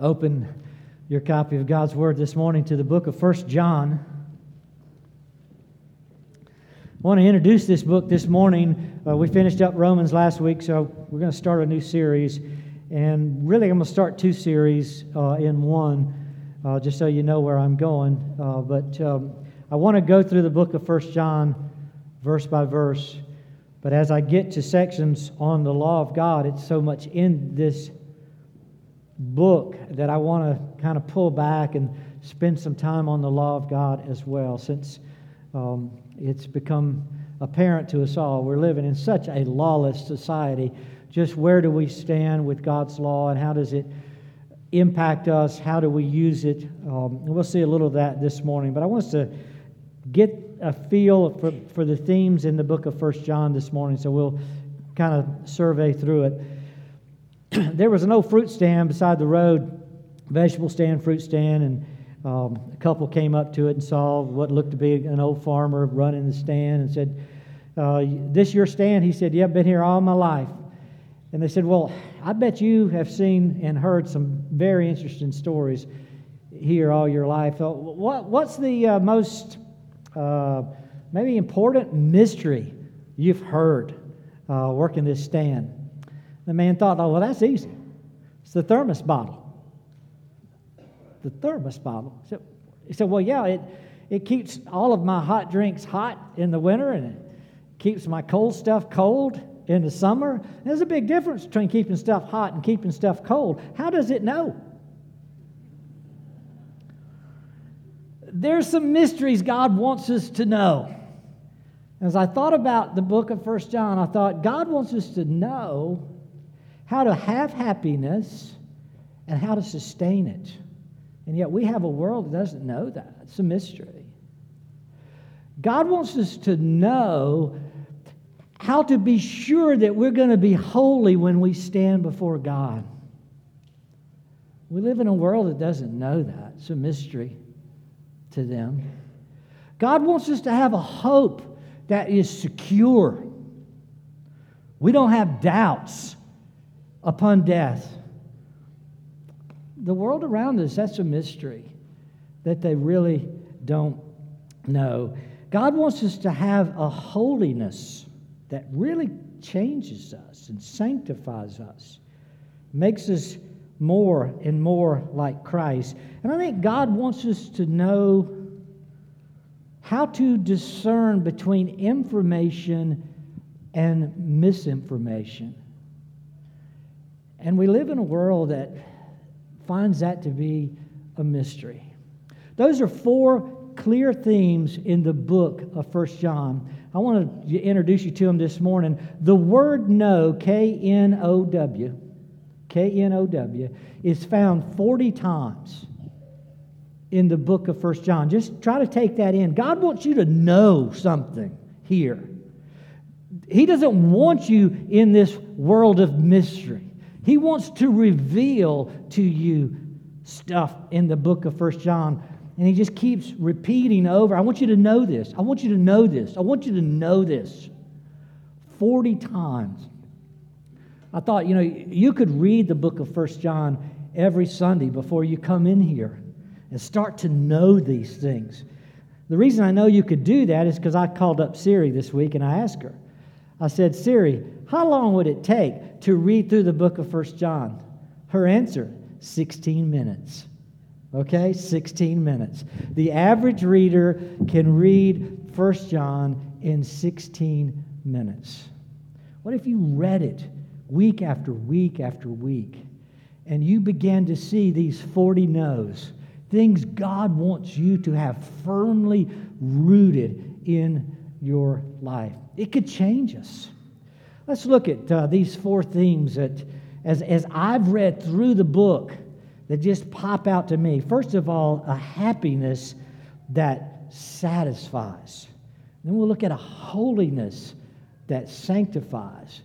open your copy of God's Word this morning to the book of First John. I want to introduce this book this morning. Uh, we finished up Romans last week, so we're going to start a new series. And really, I'm going to start two series uh, in one, uh, just so you know where I'm going. Uh, but um, I want to go through the book of First John verse by verse. But as I get to sections on the law of God, it's so much in this book that I want to kind of pull back and spend some time on the law of God as well, since um, it's become apparent to us all. We're living in such a lawless society. Just where do we stand with God's law and how does it impact us? How do we use it? Um, we'll see a little of that this morning. But I want us to get a feel for, for the themes in the book of First John this morning, so we'll kind of survey through it. there was an old fruit stand beside the road, vegetable stand, fruit stand, and um, a couple came up to it and saw what looked to be an old farmer running the stand and said, uh, This your stand? He said, Yeah, I've been here all my life. And they said, Well, I bet you have seen and heard some very interesting stories here all your life. Uh, what, what's the uh, most uh, maybe important mystery you've heard uh, working this stand? The man thought, oh, well, that's easy. It's the thermos bottle. The thermos bottle. He said, well, yeah, it, it keeps all of my hot drinks hot in the winter and it keeps my cold stuff cold in the summer. There's a big difference between keeping stuff hot and keeping stuff cold. How does it know? There's some mysteries God wants us to know. As I thought about the book of First John, I thought God wants us to know how to have happiness and how to sustain it. And yet we have a world that doesn't know that. It's a mystery. God wants us to know how to be sure that we're going to be holy when we stand before God. We live in a world that doesn't know that. It's a mystery to them. God wants us to have a hope that is secure. We don't have doubts upon death. The world around us, that's a mystery that they really don't know. God wants us to have a holiness that really changes us and sanctifies us, makes us more and more like Christ. And I think God wants us to know how to discern between information and misinformation. And we live in a world that finds that to be a mystery. Those are four clear themes in the book of First John. I want to introduce you to them this morning. The word know, K N O W, K N O W, is found 40 times in the book of First John. Just try to take that in. God wants you to know something here. He doesn't want you in this world of mystery. He wants to reveal to you stuff in the book of First John. And he just keeps repeating over. I want you to know this. I want you to know this. I want you to know this. 40 times. I thought, you know, you could read the book of First John every Sunday before you come in here and start to know these things. The reason I know you could do that is because I called up Siri this week and I asked her. I said, Siri, how long would it take to read through the book of First John? Her answer, 16 minutes. Okay, 16 minutes. The average reader can read First John in 16 minutes. What if you read it week after week after week and you began to see these 40 no's, things God wants you to have firmly rooted in your life? It could change us. Let's look at uh, these four themes that, as, as I've read through the book, that just pop out to me. First of all, a happiness that satisfies. Then we'll look at a holiness that sanctifies.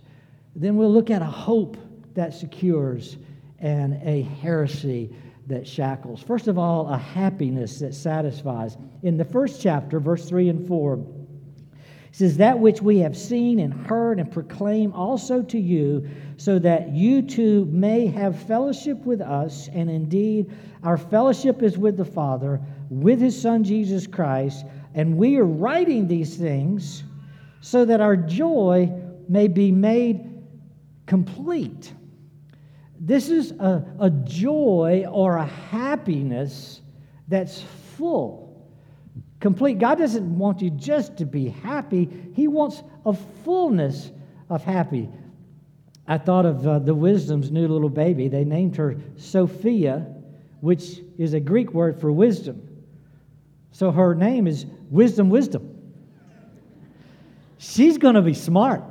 Then we'll look at a hope that secures and a heresy that shackles. First of all, a happiness that satisfies. In the first chapter, verse 3 and 4, He says, That which we have seen and heard and proclaim also to you, so that you too may have fellowship with us. And indeed, our fellowship is with the Father, with his Son Jesus Christ. And we are writing these things so that our joy may be made complete. This is a, a joy or a happiness that's full complete. God doesn't want you just to be happy, He wants a fullness of happy. I thought of uh, the Wisdom's new little baby. They named her Sophia, which is a Greek word for wisdom. So her name is Wisdom, Wisdom. She's going to be smart.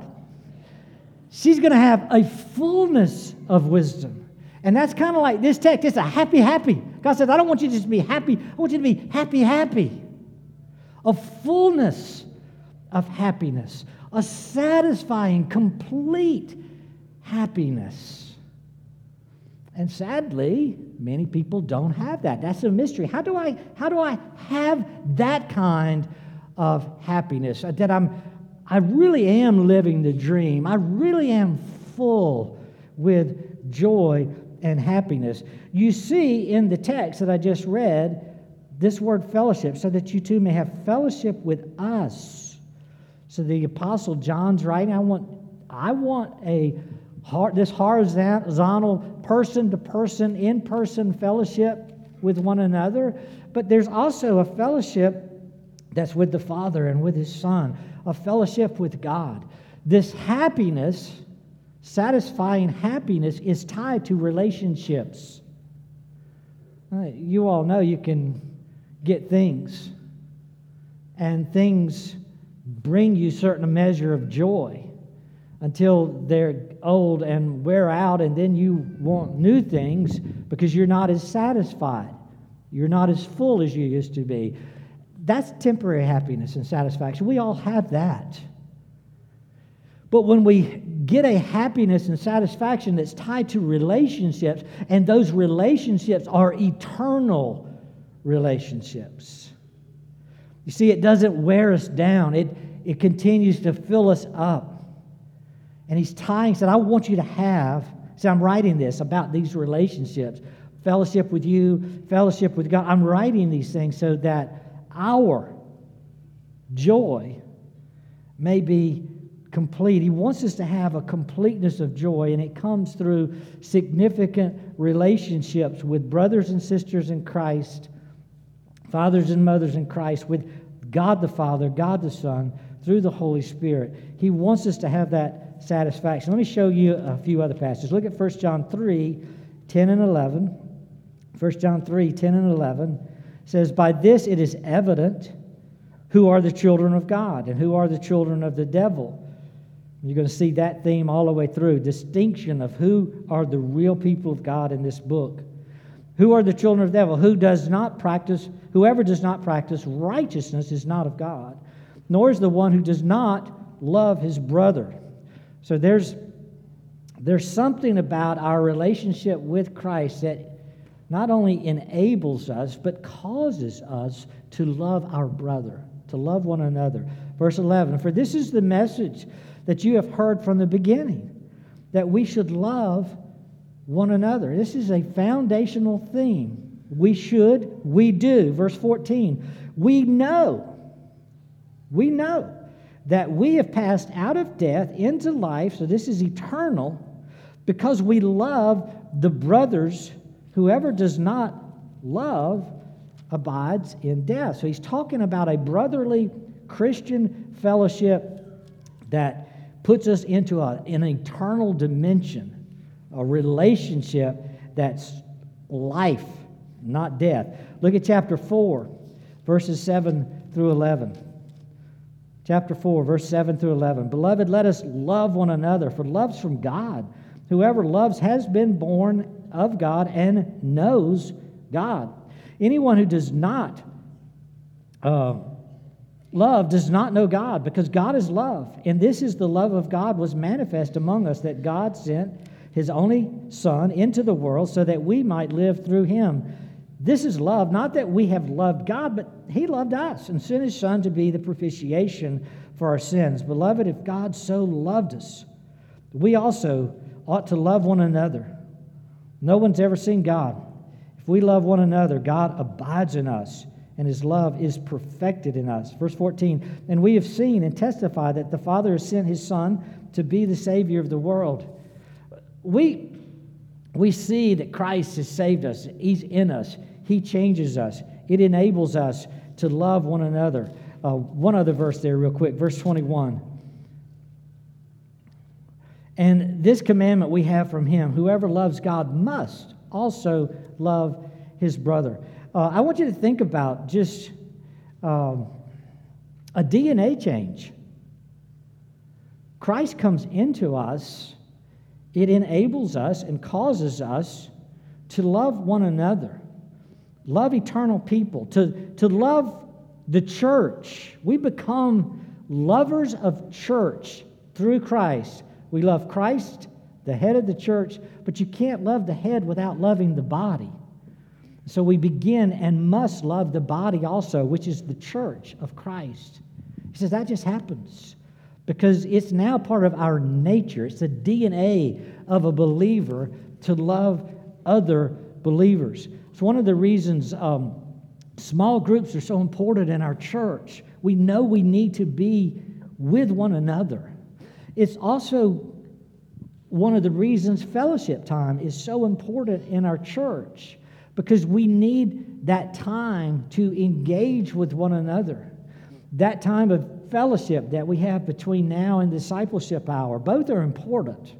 She's going to have a fullness of wisdom. And that's kind of like this text. It's a happy, happy. God says, I don't want you just to just be happy. I want you to be happy, happy a fullness of happiness, a satisfying, complete happiness. And sadly, many people don't have that. That's a mystery. How do I, how do I have that kind of happiness? Uh, that I'm, I really am living the dream. I really am full with joy and happiness. You see in the text that I just read this word fellowship, so that you too may have fellowship with us. So the apostle John's writing, I want, I want a this horizontal person to person, in person fellowship with one another. But there's also a fellowship that's with the Father and with His Son, a fellowship with God. This happiness, satisfying happiness, is tied to relationships. Uh, you all know you can get things, and things bring you certain measure of joy until they're old and wear out, and then you want new things because you're not as satisfied. You're not as full as you used to be. That's temporary happiness and satisfaction. We all have that. But when we get a happiness and satisfaction that's tied to relationships, and those relationships are eternal relationships. You see, it doesn't wear us down, it, it continues to fill us up. And he's tying, said, I want you to have, see, I'm writing this about these relationships fellowship with you, fellowship with God. I'm writing these things so that our joy may be complete. He wants us to have a completeness of joy, and it comes through significant relationships with brothers and sisters in Christ fathers and mothers in Christ, with God the Father, God the Son, through the Holy Spirit. He wants us to have that satisfaction. Let me show you a few other passages. Look at 1 John 3 10 and 11. 1 John 3 10 and 11 says, By this it is evident who are the children of God and who are the children of the devil. You're going to see that theme all the way through distinction of who are the real people of God in this book. Who are the children of the devil? Who does not practice, whoever does not practice righteousness is not of God, nor is the one who does not love his brother. So there's there's something about our relationship with Christ that not only enables us, but causes us to love our brother, to love one another. Verse 11 For this is the message that you have heard from the beginning, that we should love one another. This is a foundational theme. We should, we do. Verse 14, we know, we know that we have passed out of death into life, so this is eternal, because we love the brothers. Whoever does not love abides in death. So he's talking about a brotherly Christian fellowship that puts us into a, an eternal dimension a relationship that's life, not death. Look at chapter 4, verses 7 through 11. Chapter 4, verse 7 through 11. Beloved, let us love one another, for love's from God. Whoever loves has been born of God and knows God. Anyone who does not uh, love does not know God, because God is love. And this is the love of God was manifest among us, that God sent his only Son into the world so that we might live through him. This is love, not that we have loved God, but he loved us and sent his Son to be the propitiation for our sins. Beloved, if God so loved us, we also ought to love one another. No one's ever seen God. If we love one another, God abides in us, and his love is perfected in us. Verse 14, and we have seen and testified that the Father has sent his Son to be the Savior of the world. We, we see that Christ has saved us, he's in us, he changes us, it enables us to love one another. Uh, one other verse there, real quick, verse 21. And this commandment we have from him whoever loves God must also love his brother. Uh, I want you to think about just um, a DNA change. Christ comes into us, it enables us and causes us to love one another, love eternal people, to, to love the church. We become lovers of church through Christ. We love Christ, the head of the church, but you can't love the head without loving the body. So we begin and must love the body also, which is the church of Christ. He says that just happens because it's now part of our nature. It's the DNA of a believer to love other believers. It's one of the reasons um, Small groups are so important in our church. We know we need to be with one another. It's also one of the reasons fellowship time is so important in our church because we need that time to engage with one another. That time of fellowship that we have between now and discipleship hour, both are important.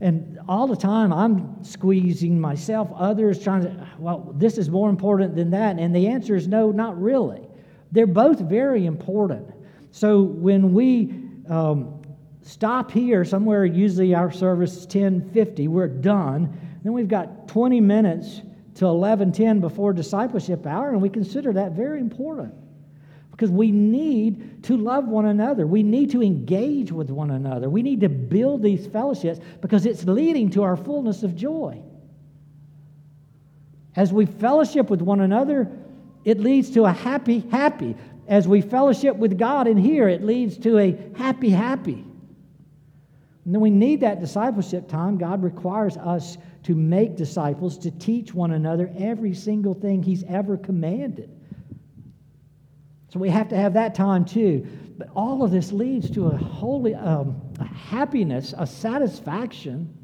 And all the time, I'm squeezing myself, others trying to, well, this is more important than that. And the answer is no, not really. They're both very important. So when we um, stop here somewhere, usually our service is 1050, we're done. Then we've got 20 minutes to 1110 before discipleship hour, and we consider that very important because we need to love one another. We need to engage with one another. We need to build these fellowships because it's leading to our fullness of joy. As we fellowship with one another, it leads to a happy, happy. As we fellowship with God in here, it leads to a happy, happy. And then we need that discipleship time. God requires us to make disciples, to teach one another every single thing He's ever commanded. So we have to have that time too. But all of this leads to a holy um, a happiness, a satisfaction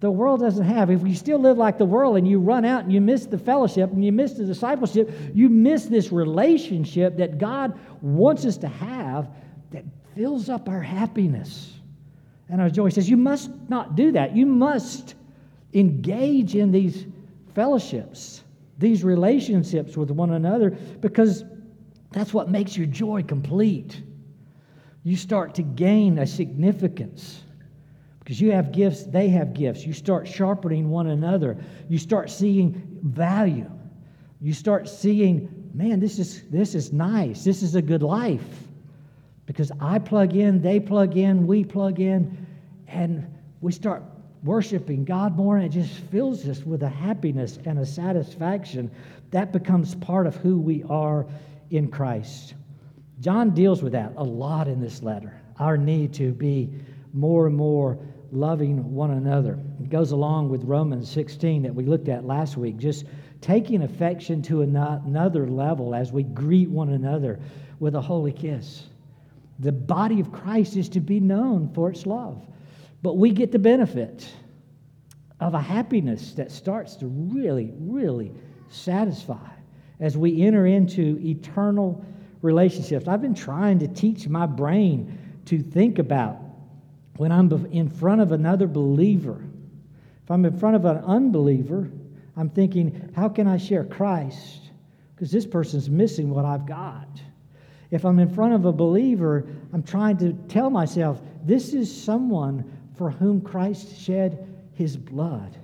the world doesn't have. If you still live like the world and you run out and you miss the fellowship and you miss the discipleship, you miss this relationship that God wants us to have that fills up our happiness and our joy. He says, You must not do that. You must engage in these fellowships, these relationships with one another, because that's what makes your joy complete. You start to gain a significance because you have gifts, they have gifts. You start sharpening one another. You start seeing value. You start seeing, man, this is, this is nice. This is a good life. Because I plug in, they plug in, we plug in, and we start worshiping God more, and it just fills us with a happiness and a satisfaction. That becomes part of who we are in Christ. John deals with that a lot in this letter, our need to be more and more loving one another. It goes along with Romans 16 that we looked at last week, just taking affection to another level as we greet one another with a holy kiss. The body of Christ is to be known for its love, but we get the benefit of a happiness that starts to really, really satisfy as we enter into eternal relationships. I've been trying to teach my brain to think about when I'm in front of another believer. If I'm in front of an unbeliever, I'm thinking, how can I share Christ? Because this person's missing what I've got. If I'm in front of a believer, I'm trying to tell myself, this is someone for whom Christ shed his blood.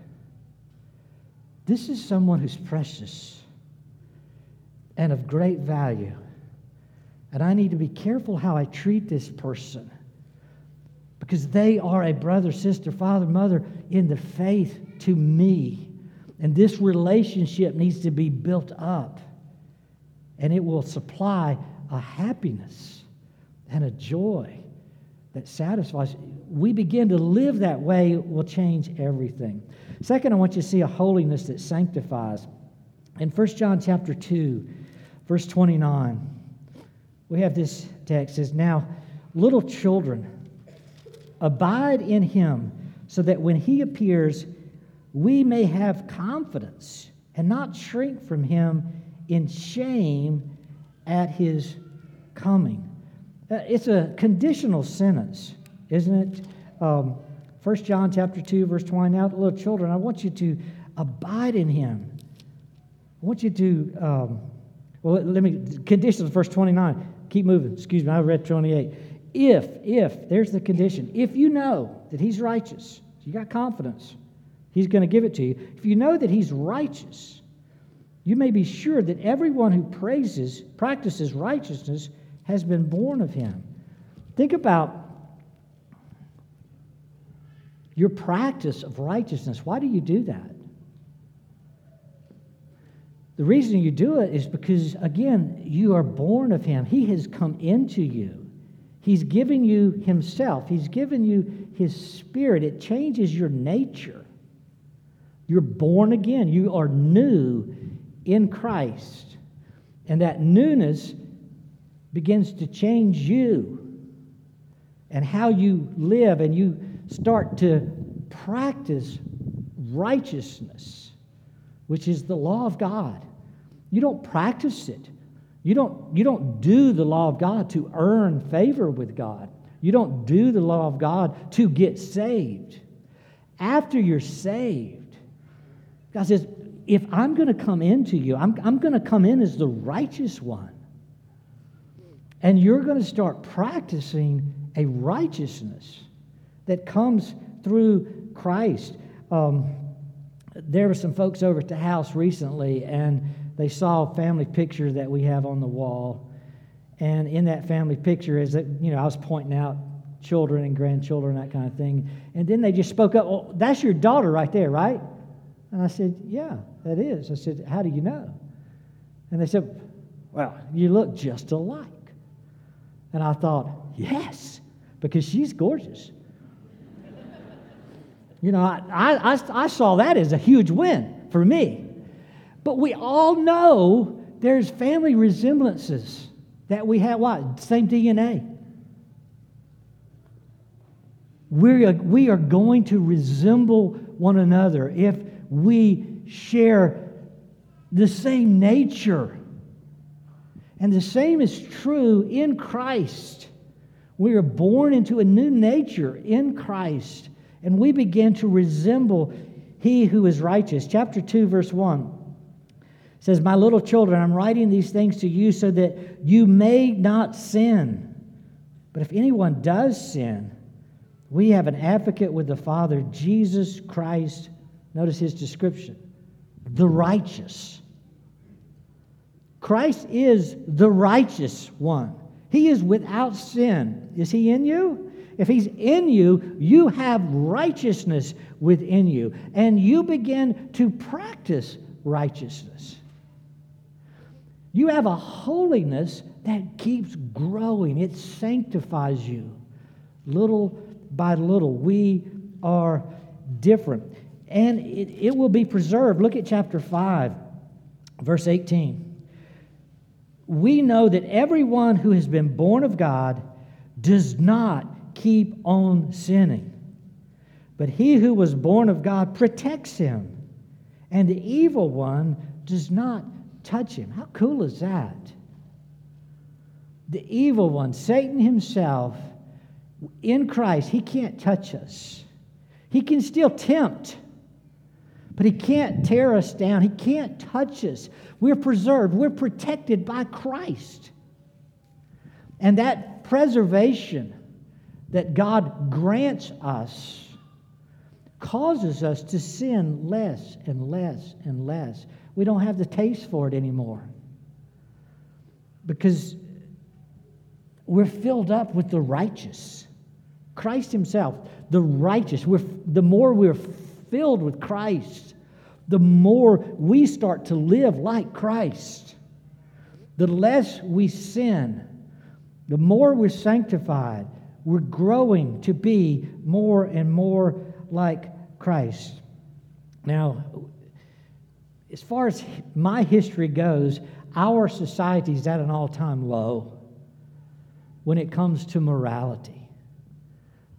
This is someone who's precious and of great value. And I need to be careful how I treat this person because they are a brother, sister, father, mother in the faith to me. And this relationship needs to be built up, and it will supply a happiness and a joy that satisfies. We begin to live that way, will change everything. Second, I want you to see a holiness that sanctifies. In 1 John chapter 2, verse 29, we have this text says, Now, little children, abide in him, so that when he appears, we may have confidence and not shrink from him in shame at his coming. Uh, it's a conditional sentence, isn't it? Um, 1 John chapter 2, verse 20. Now, little children, I want you to abide in him. I want you to, um, well, let me, conditions, verse 29. Keep moving. Excuse me, I read 28. If, if, there's the condition. If you know that he's righteous, you got confidence, he's going to give it to you. If you know that he's righteous, you may be sure that everyone who praises, practices righteousness has been born of him. Think about your practice of righteousness. Why do you do that? The reason you do it is because, again, you are born of him. He has come into you. He's given you himself, he's given you his spirit. It changes your nature. You're born again. You are new in Christ. And that newness begins to change you and how you live, and you start to practice righteousness, which is the law of God. You don't practice it. You don't, you don't do the law of God to earn favor with God. You don't do the law of God to get saved. After you're saved, God says, if I'm going to come into you, I'm, I'm going to come in as the righteous one. And you're going to start practicing a righteousness that comes through Christ. Um, there were some folks over at the house recently, and they saw a family picture that we have on the wall. And in that family picture, is that, you know, I was pointing out children and grandchildren, that kind of thing. And then they just spoke up, oh, that's your daughter right there, right? And I said, yeah, that is. I said, how do you know? And they said, well, you look just alike. And I thought, yes, because she's gorgeous. You know, I, I, I saw that as a huge win for me. But we all know there's family resemblances that we have. What? Same DNA. We are, we are going to resemble one another if we share the same nature. And the same is true in Christ. We are born into a new nature in Christ, and we begin to resemble He who is righteous. Chapter 2, verse 1 says, My little children, I'm writing these things to you so that you may not sin. But if anyone does sin, we have an advocate with the Father, Jesus Christ. Notice his description the righteous. Christ is the righteous one. He is without sin. Is he in you? If he's in you, you have righteousness within you, and you begin to practice righteousness. You have a holiness that keeps growing, it sanctifies you little by little. We are different, and it, it will be preserved. Look at chapter 5, verse 18 we know that everyone who has been born of God does not keep on sinning. But he who was born of God protects him, and the evil one does not touch him. How cool is that? The evil one, Satan himself, in Christ, he can't touch us. He can still tempt, but he can't tear us down. He can't touch us. We're preserved, we're protected by Christ. And that preservation that God grants us causes us to sin less and less and less. We don't have the taste for it anymore because we're filled up with the righteous. Christ Himself, the righteous. We're, the more we're filled with Christ, the more we start to live like Christ. The less we sin, the more we're sanctified. We're growing to be more and more like Christ. Now, as far as my history goes, our society is at an all time low when it comes to morality,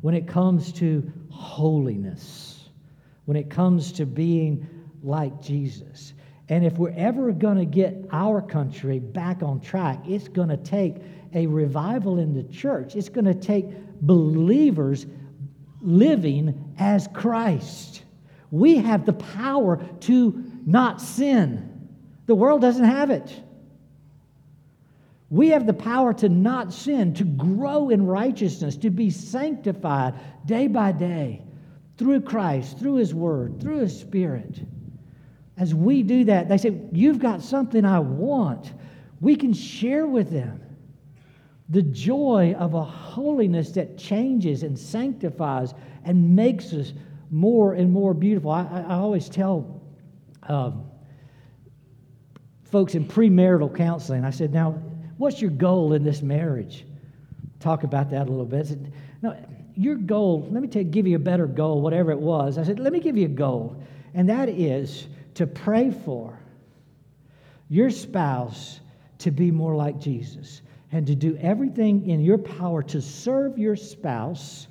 when it comes to holiness, when it comes to being like Jesus. And if we're ever going to get our country back on track, it's going to take a revival in the church. It's going to take believers living as Christ. We have the power to not sin. The world doesn't have it. We have the power to not sin, to grow in righteousness, to be sanctified day by day through Christ, through His Word, through His Spirit. As we do that, they say, You've got something I want. We can share with them the joy of a holiness that changes and sanctifies and makes us more and more beautiful. I, I always tell um, folks in premarital counseling, I said, Now, what's your goal in this marriage? Talk about that a little bit. I said, no, your goal, let me give you a better goal, whatever it was. I said, let me give you a goal, and that is to pray for your spouse to be more like Jesus and to do everything in your power to serve your spouse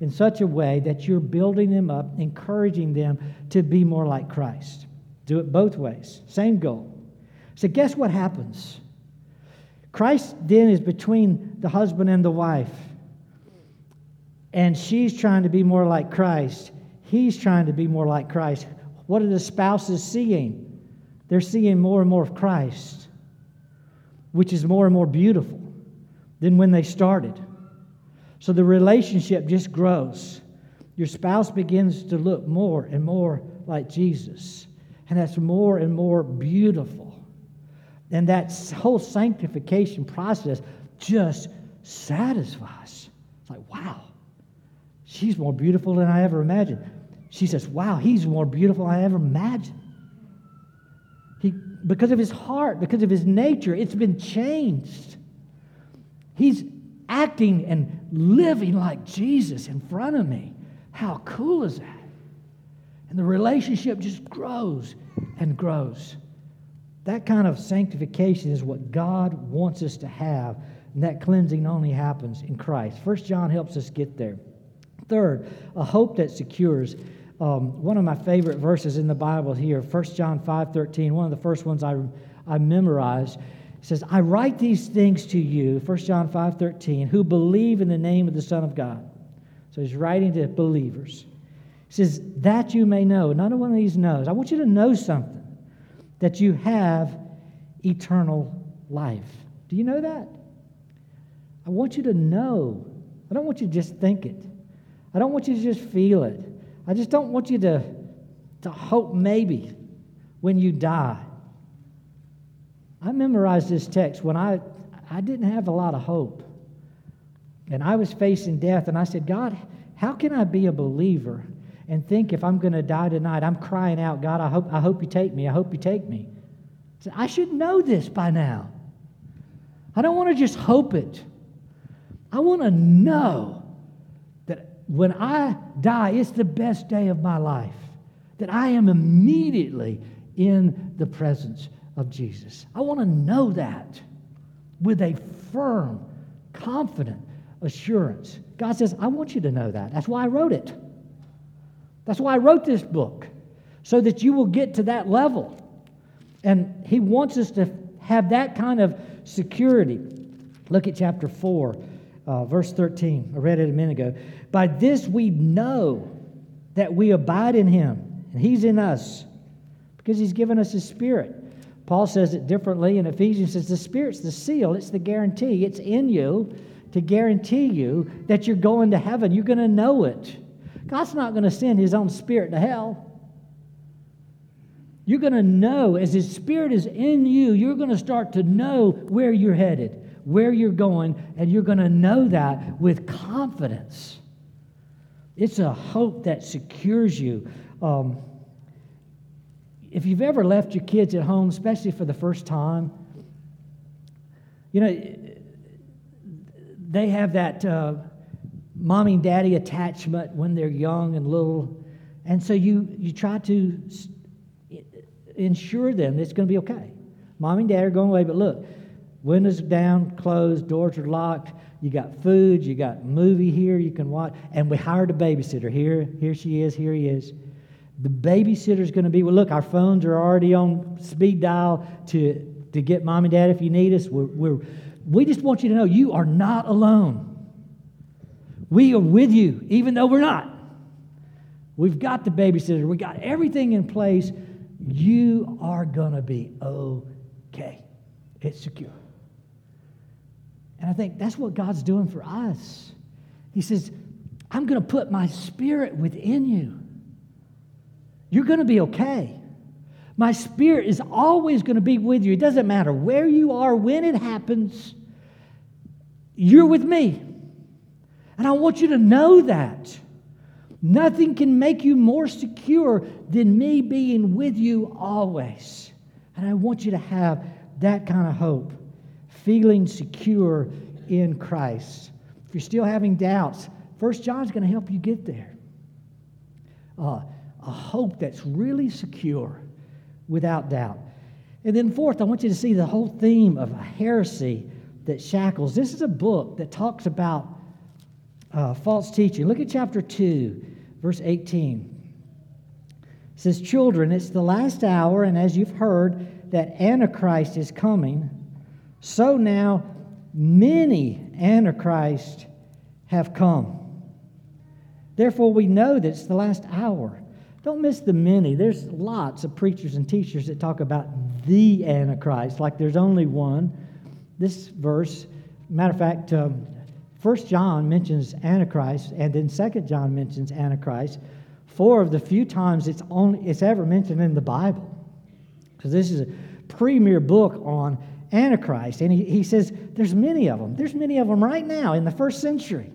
in such a way that you're building them up, encouraging them to be more like Christ. Do it both ways. Same goal. So, guess what happens? Christ then is between the husband and the wife. And she's trying to be more like Christ. He's trying to be more like Christ. What are the spouses seeing? They're seeing more and more of Christ, which is more and more beautiful than when they started. So the relationship just grows. Your spouse begins to look more and more like Jesus, and that's more and more beautiful. And that whole sanctification process just satisfies. It's like, wow, she's more beautiful than I ever imagined. She says, Wow, he's more beautiful than I ever imagined. He, because of his heart, because of his nature, it's been changed. He's acting and living like Jesus in front of me. How cool is that? And the relationship just grows and grows. That kind of sanctification is what God wants us to have, and that cleansing only happens in Christ. First John helps us get there. Third, a hope that secures um, one of my favorite verses in the Bible here, 1 John 5 13, one of the first ones I, I memorized. says, I write these things to you, 1 John 5 13, who believe in the name of the Son of God. So he's writing to believers. He says, That you may know. None of one of these knows. I want you to know something that you have eternal life. Do you know that? I want you to know. I don't want you to just think it. I don't want you to just feel it. I just don't want you to, to hope maybe when you die. I memorized this text when I, I didn't have a lot of hope. And I was facing death, and I said, God, how can I be a believer and think if I'm going to die tonight, I'm crying out, God, I hope, I hope you take me. I hope you take me. I should know this by now. I don't want to just hope it. I want to know when I die, it's the best day of my life. That I am immediately in the presence of Jesus. I want to know that with a firm, confident assurance. God says, I want you to know that. That's why I wrote it. That's why I wrote this book, so that you will get to that level. And He wants us to have that kind of security. Look at chapter 4 uh, verse 13. I read it a minute ago. By this we know that we abide in him, and he's in us, because he's given us his spirit. Paul says it differently in Ephesians says the spirit's the seal, it's the guarantee. It's in you to guarantee you that you're going to heaven. You're going to know it. God's not going to send his own spirit to hell. You're going to know as his spirit is in you, you're going to start to know where you're headed where you're going, and you're going to know that with confidence. It's a hope that secures you. Um, if you've ever left your kids at home, especially for the first time, You know, they have that uh, mommy and daddy attachment when they're young and little. And so you, you try to ensure them it's going to be okay. Mom and dad are going away, but look, windows down, closed, doors are locked. You got food, you got movie here you can watch. And we hired a babysitter. Here, here she is, here he is. The babysitter's going to be, well, look, our phones are already on speed dial to, to get mom and dad if you need us. We're, we're, we just want you to know you are not alone. We are with you, even though we're not. We've got the babysitter, we got everything in place. You are going to be okay. It's secure. And I think that's what God's doing for us. He says, I'm going to put my spirit within you. You're going to be okay. My spirit is always going to be with you. It doesn't matter where you are, when it happens, you're with me. And I want you to know that. Nothing can make you more secure than me being with you always. And I want you to have that kind of hope, feeling secure in Christ. If you're still having doubts, First John's going to help you get there. Uh, a hope that's really secure without doubt. And then, fourth, I want you to see the whole theme of heresy that shackles. This is a book that talks about uh, false teaching. Look at chapter 2, verse 18. It says, Children, it's the last hour, and as you've heard that Antichrist is coming, so now many Antichrists have come. Therefore, we know that it's the last hour. Don't miss the many. There's lots of preachers and teachers that talk about the Antichrist, like there's only one. This verse, matter of fact, um, First John mentions Antichrist, and then Second John mentions Antichrist. Four of the few times it's only it's ever mentioned in the Bible, because this is a premier book on Antichrist, and he, he says there's many of them. There's many of them right now in the first century.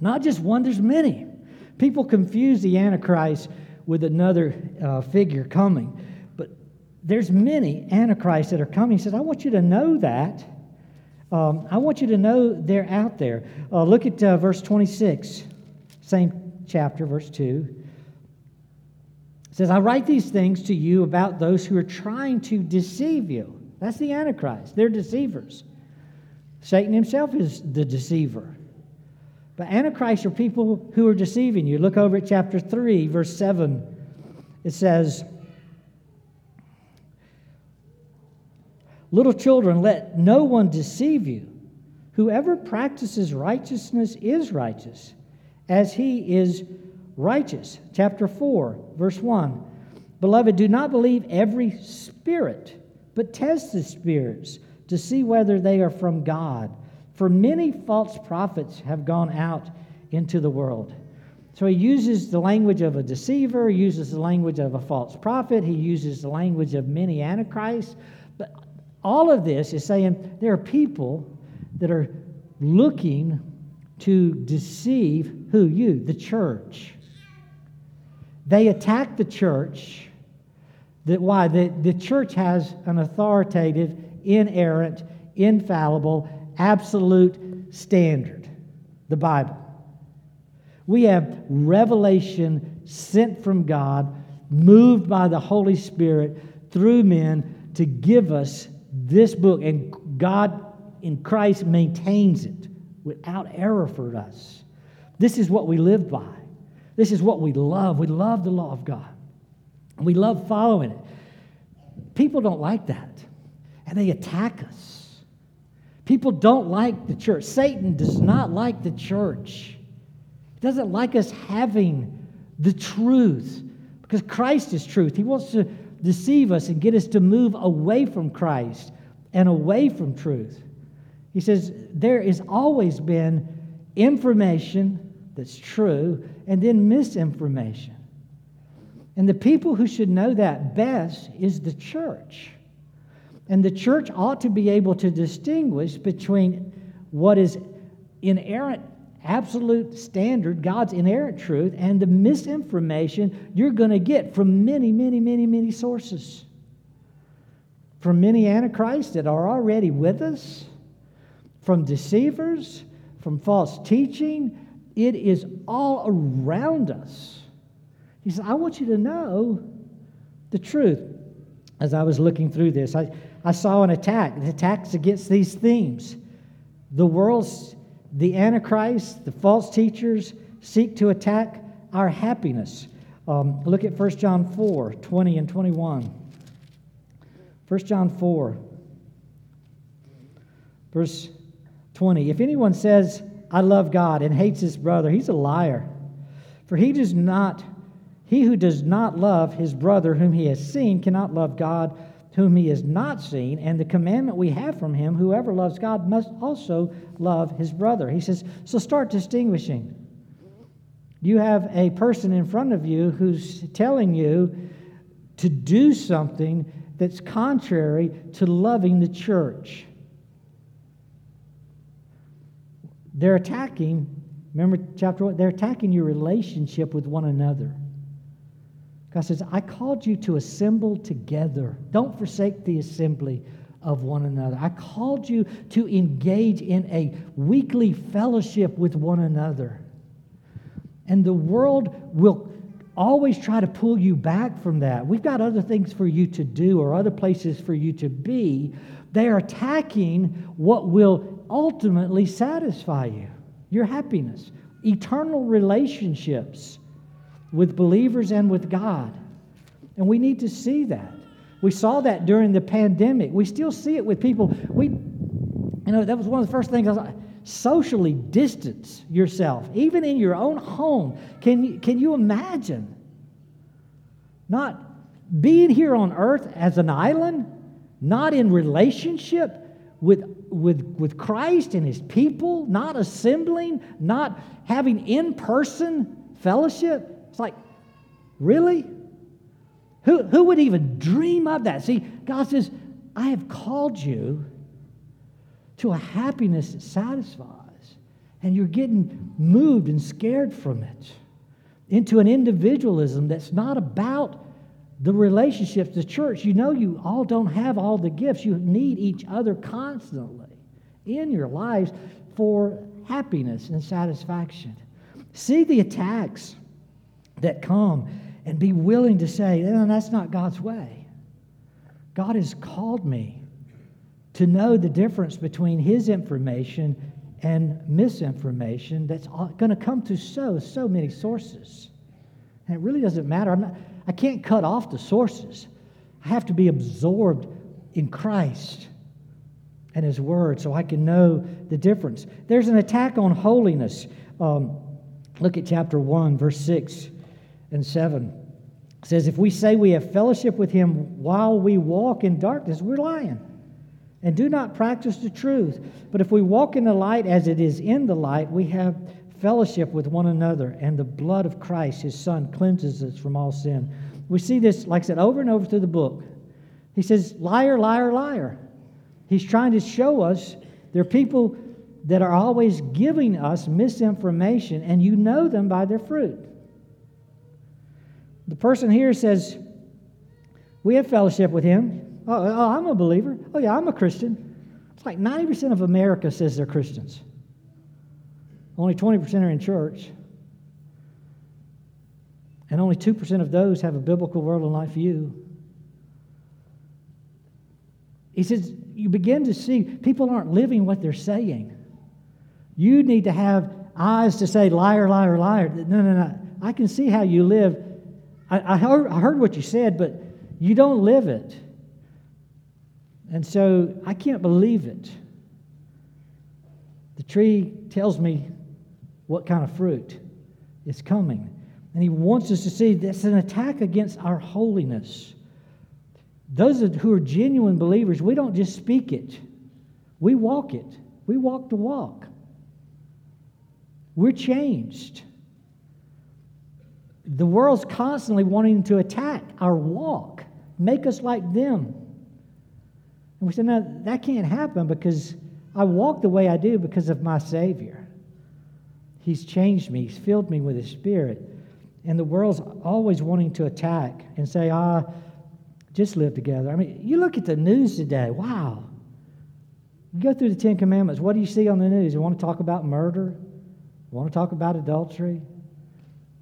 Not just one. There's many. People confuse the Antichrist with another uh, figure coming, but there's many Antichrists that are coming. He says, I want you to know that um, I want you to know they're out there. Uh, look at uh, verse 26, same chapter, verse 2. It says, I write these things to you about those who are trying to deceive you. That's the Antichrist. They're deceivers. Satan himself is the deceiver. But Antichrist are people who are deceiving you. Look over at chapter 3, verse 7. It says, Little children, let no one deceive you. Whoever practices righteousness is righteous, as he is righteous. Chapter 4, verse 1. Beloved, do not believe every spirit, but test the spirits to see whether they are from God. For many false prophets have gone out into the world. So he uses the language of a deceiver, he uses the language of a false prophet, he uses the language of many antichrists. But all of this is saying there are people that are looking to deceive who? You, the church. They attack the church. That why? The, the church has an authoritative, inerrant, infallible, absolute standard the Bible. We have revelation sent from God, moved by the Holy Spirit through men to give us this book, and God in Christ maintains it without error for us. This is what we live by. This is what we love. We love the law of God. We love following it. People don't like that, and they attack us. People don't like the church. Satan does not like the church. He doesn't like us having the truth because Christ is truth. He wants to deceive us and get us to move away from Christ and away from truth. He says there has always been information that's true and then misinformation. And the people who should know that best is the church. And the church ought to be able to distinguish between what is inerrant, absolute standard, God's inerrant truth, and the misinformation you're going to get from many, many, many, many sources. from many antichrists that are already with us, from deceivers, from false teaching. It is all around us. He says, I want you to know the truth. As I was looking through this, I, I saw an attack. Attacks against these themes. The world's, the Antichrist, the false teachers seek to attack our happiness. Um, look at 1 John 4 20 and 21. 1 John 4, verse 20. If anyone says, I love God and hates his brother, he's a liar. For he does not, he who does not love his brother whom he has seen cannot love God whom he has not seen. And the commandment we have from him, whoever loves God must also love his brother. He says, so start distinguishing. You have a person in front of you who's telling you to do something that's contrary to loving the church. They're attacking, remember chapter one, they're attacking your relationship with one another. God says, I called you to assemble together. Don't forsake the assembly of one another. I called you to engage in a weekly fellowship with one another. And the world will always try to pull you back from that. We've got other things for you to do or other places for you to be. They are attacking what will ultimately satisfy you, your happiness, eternal relationships with believers and with God. And we need to see that. We saw that during the pandemic. We still see it with people. We, you know, that was one of the first things I was like, socially distance yourself, even in your own home. Can you, can you imagine not being here on earth as an island, not in relationship with, with, with Christ and his people, not assembling, not having in person fellowship? Like, really? Who, who would even dream of that? See, God says, I have called you to a happiness that satisfies, and you're getting moved and scared from it into an individualism that's not about the relationships, the church. You know, you all don't have all the gifts. You need each other constantly in your lives for happiness and satisfaction. See the attacks that come and be willing to say, no, that's not God's way. God has called me to know the difference between His information and misinformation that's going to come to so, so many sources. And it really doesn't matter. Not, I can't cut off the sources. I have to be absorbed in Christ and His Word so I can know the difference. There's an attack on holiness. Um, look at chapter 1, verse 6 and 7. Says, If we say we have fellowship with him while we walk in darkness, we're lying and do not practice the truth. But if we walk in the light as it is in the light, we have fellowship with one another, and the blood of Christ, his Son, cleanses us from all sin. We see this, like I said, over and over through the book. He says, Liar, liar, liar. He's trying to show us there are people that are always giving us misinformation, and you know them by their fruit. The person here says, We have fellowship with him. Oh, oh, I'm a believer. Oh, yeah, I'm a Christian. It's like 90% of America says they're Christians. Only 20% are in church. And only 2% of those have a biblical world and life view. He says, You begin to see people aren't living what they're saying. You need to have eyes to say, liar, liar, liar. No, no, no. I can see how you live I, I, heard, I heard what you said, but you don't live it. And so I can't believe it. The tree tells me what kind of fruit is coming. And he wants us to see that's an attack against our holiness. Those who are genuine believers, we don't just speak it, we walk it. We walk the walk. We're changed. The world's constantly wanting to attack our walk, make us like them. And we said, no, that can't happen because I walk the way I do because of my Savior. He's changed me, He's filled me with His Spirit. And the world's always wanting to attack and say, ah, just live together. I mean, you look at the news today, wow. You go through the Ten Commandments, what do you see on the news? They want to talk about murder, they want to talk about adultery,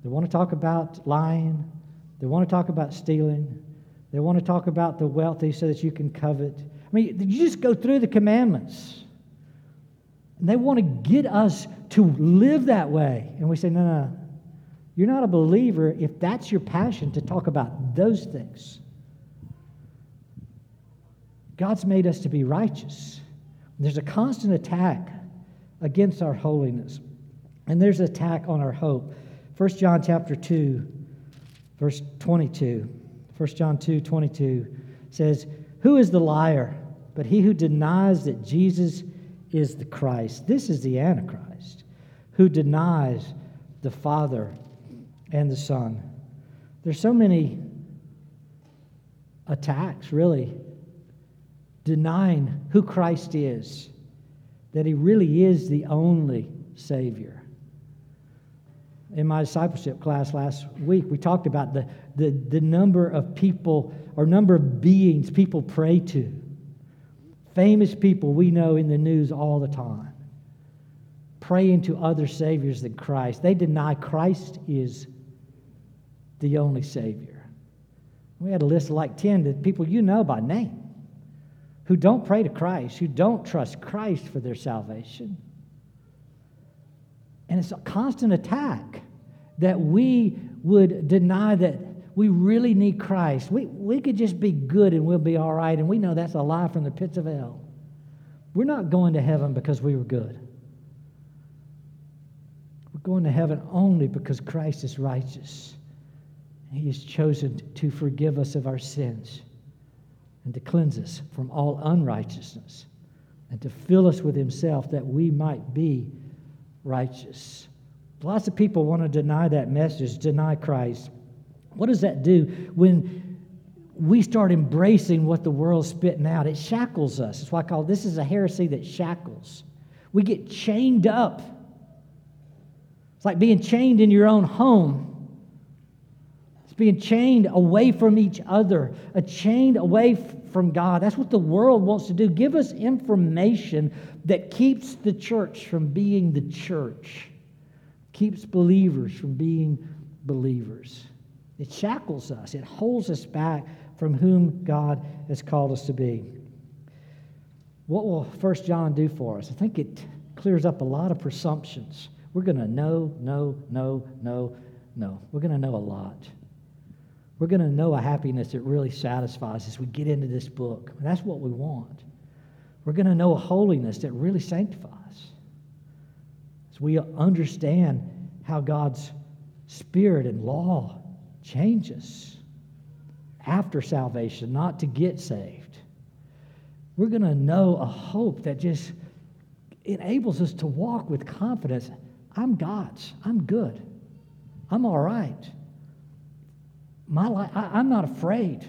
they want to talk about lying, they want to talk about stealing, they want to talk about the wealthy so that you can covet. I mean, you just go through the commandments. And they want to get us to live that way. And we say, no, no, you're not a believer if that's your passion to talk about those things. God's made us to be righteous. There's a constant attack against our holiness. And there's an attack on our hope. 1 John chapter 2, verse 22. 1 John 2, 22 says, Who is the liar but he who denies that Jesus is the Christ? This is the Antichrist, who denies the Father and the Son. There's so many attacks, really, denying who Christ is, that he really is the only Savior. In my discipleship class last week, we talked about the, the, the number of people or number of beings people pray to. Famous people we know in the news all the time, praying to other saviors than Christ. They deny Christ is the only Savior. We had a list of like 10 that people you know by name who don't pray to Christ, who don't trust Christ for their salvation. And it's a constant attack that we would deny that we really need Christ. We, we could just be good and we'll be all right, and we know that's a lie from the pits of hell. We're not going to heaven because we were good. We're going to heaven only because Christ is righteous. He has chosen to forgive us of our sins and to cleanse us from all unrighteousness and to fill us with Himself that we might be righteous. Lots of people want to deny that message, deny Christ. What does that do when we start embracing what the world's spitting out? It shackles us. It's why I call this is a heresy that shackles. We get chained up. It's like being chained in your own home being chained away from each other, a chained away from God. That's what the world wants to do. Give us information that keeps the church from being the church, keeps believers from being believers. It shackles us, it holds us back from whom God has called us to be. What will First John do for us? I think it clears up a lot of presumptions. We're going to know, know, know, know, know. We're going to know a lot. We're going to know a happiness that really satisfies as we get into this book. That's what we want. We're going to know a holiness that really sanctifies. As we understand how God's spirit and law changes after salvation, not to get saved. We're going to know a hope that just enables us to walk with confidence. I'm God's. I'm good. I'm all right my life, I, am not afraid.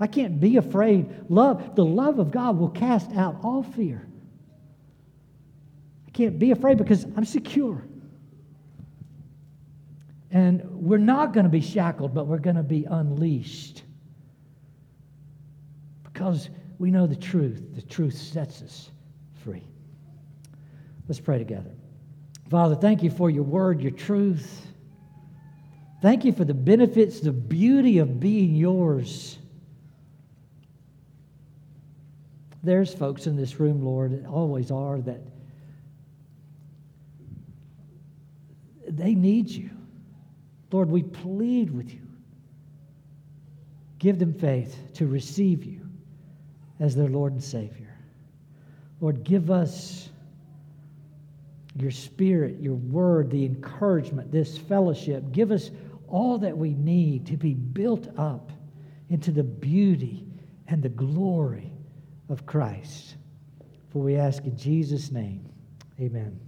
I can't be afraid. Love, the love of God will cast out all fear. I can't be afraid because I'm secure. And we're not going to be shackled, but we're going to be unleashed. Because we know the truth. The truth sets us free. Let's pray together. Father, thank you for your word, your truth. Thank you for the benefits, the beauty of being yours. There's folks in this room, Lord, that always are, that they need you. Lord, we plead with you. Give them faith to receive you as their Lord and Savior. Lord, give us your spirit, your word, the encouragement, this fellowship. Give us all that we need to be built up into the beauty and the glory of Christ. For we ask in Jesus' name, amen.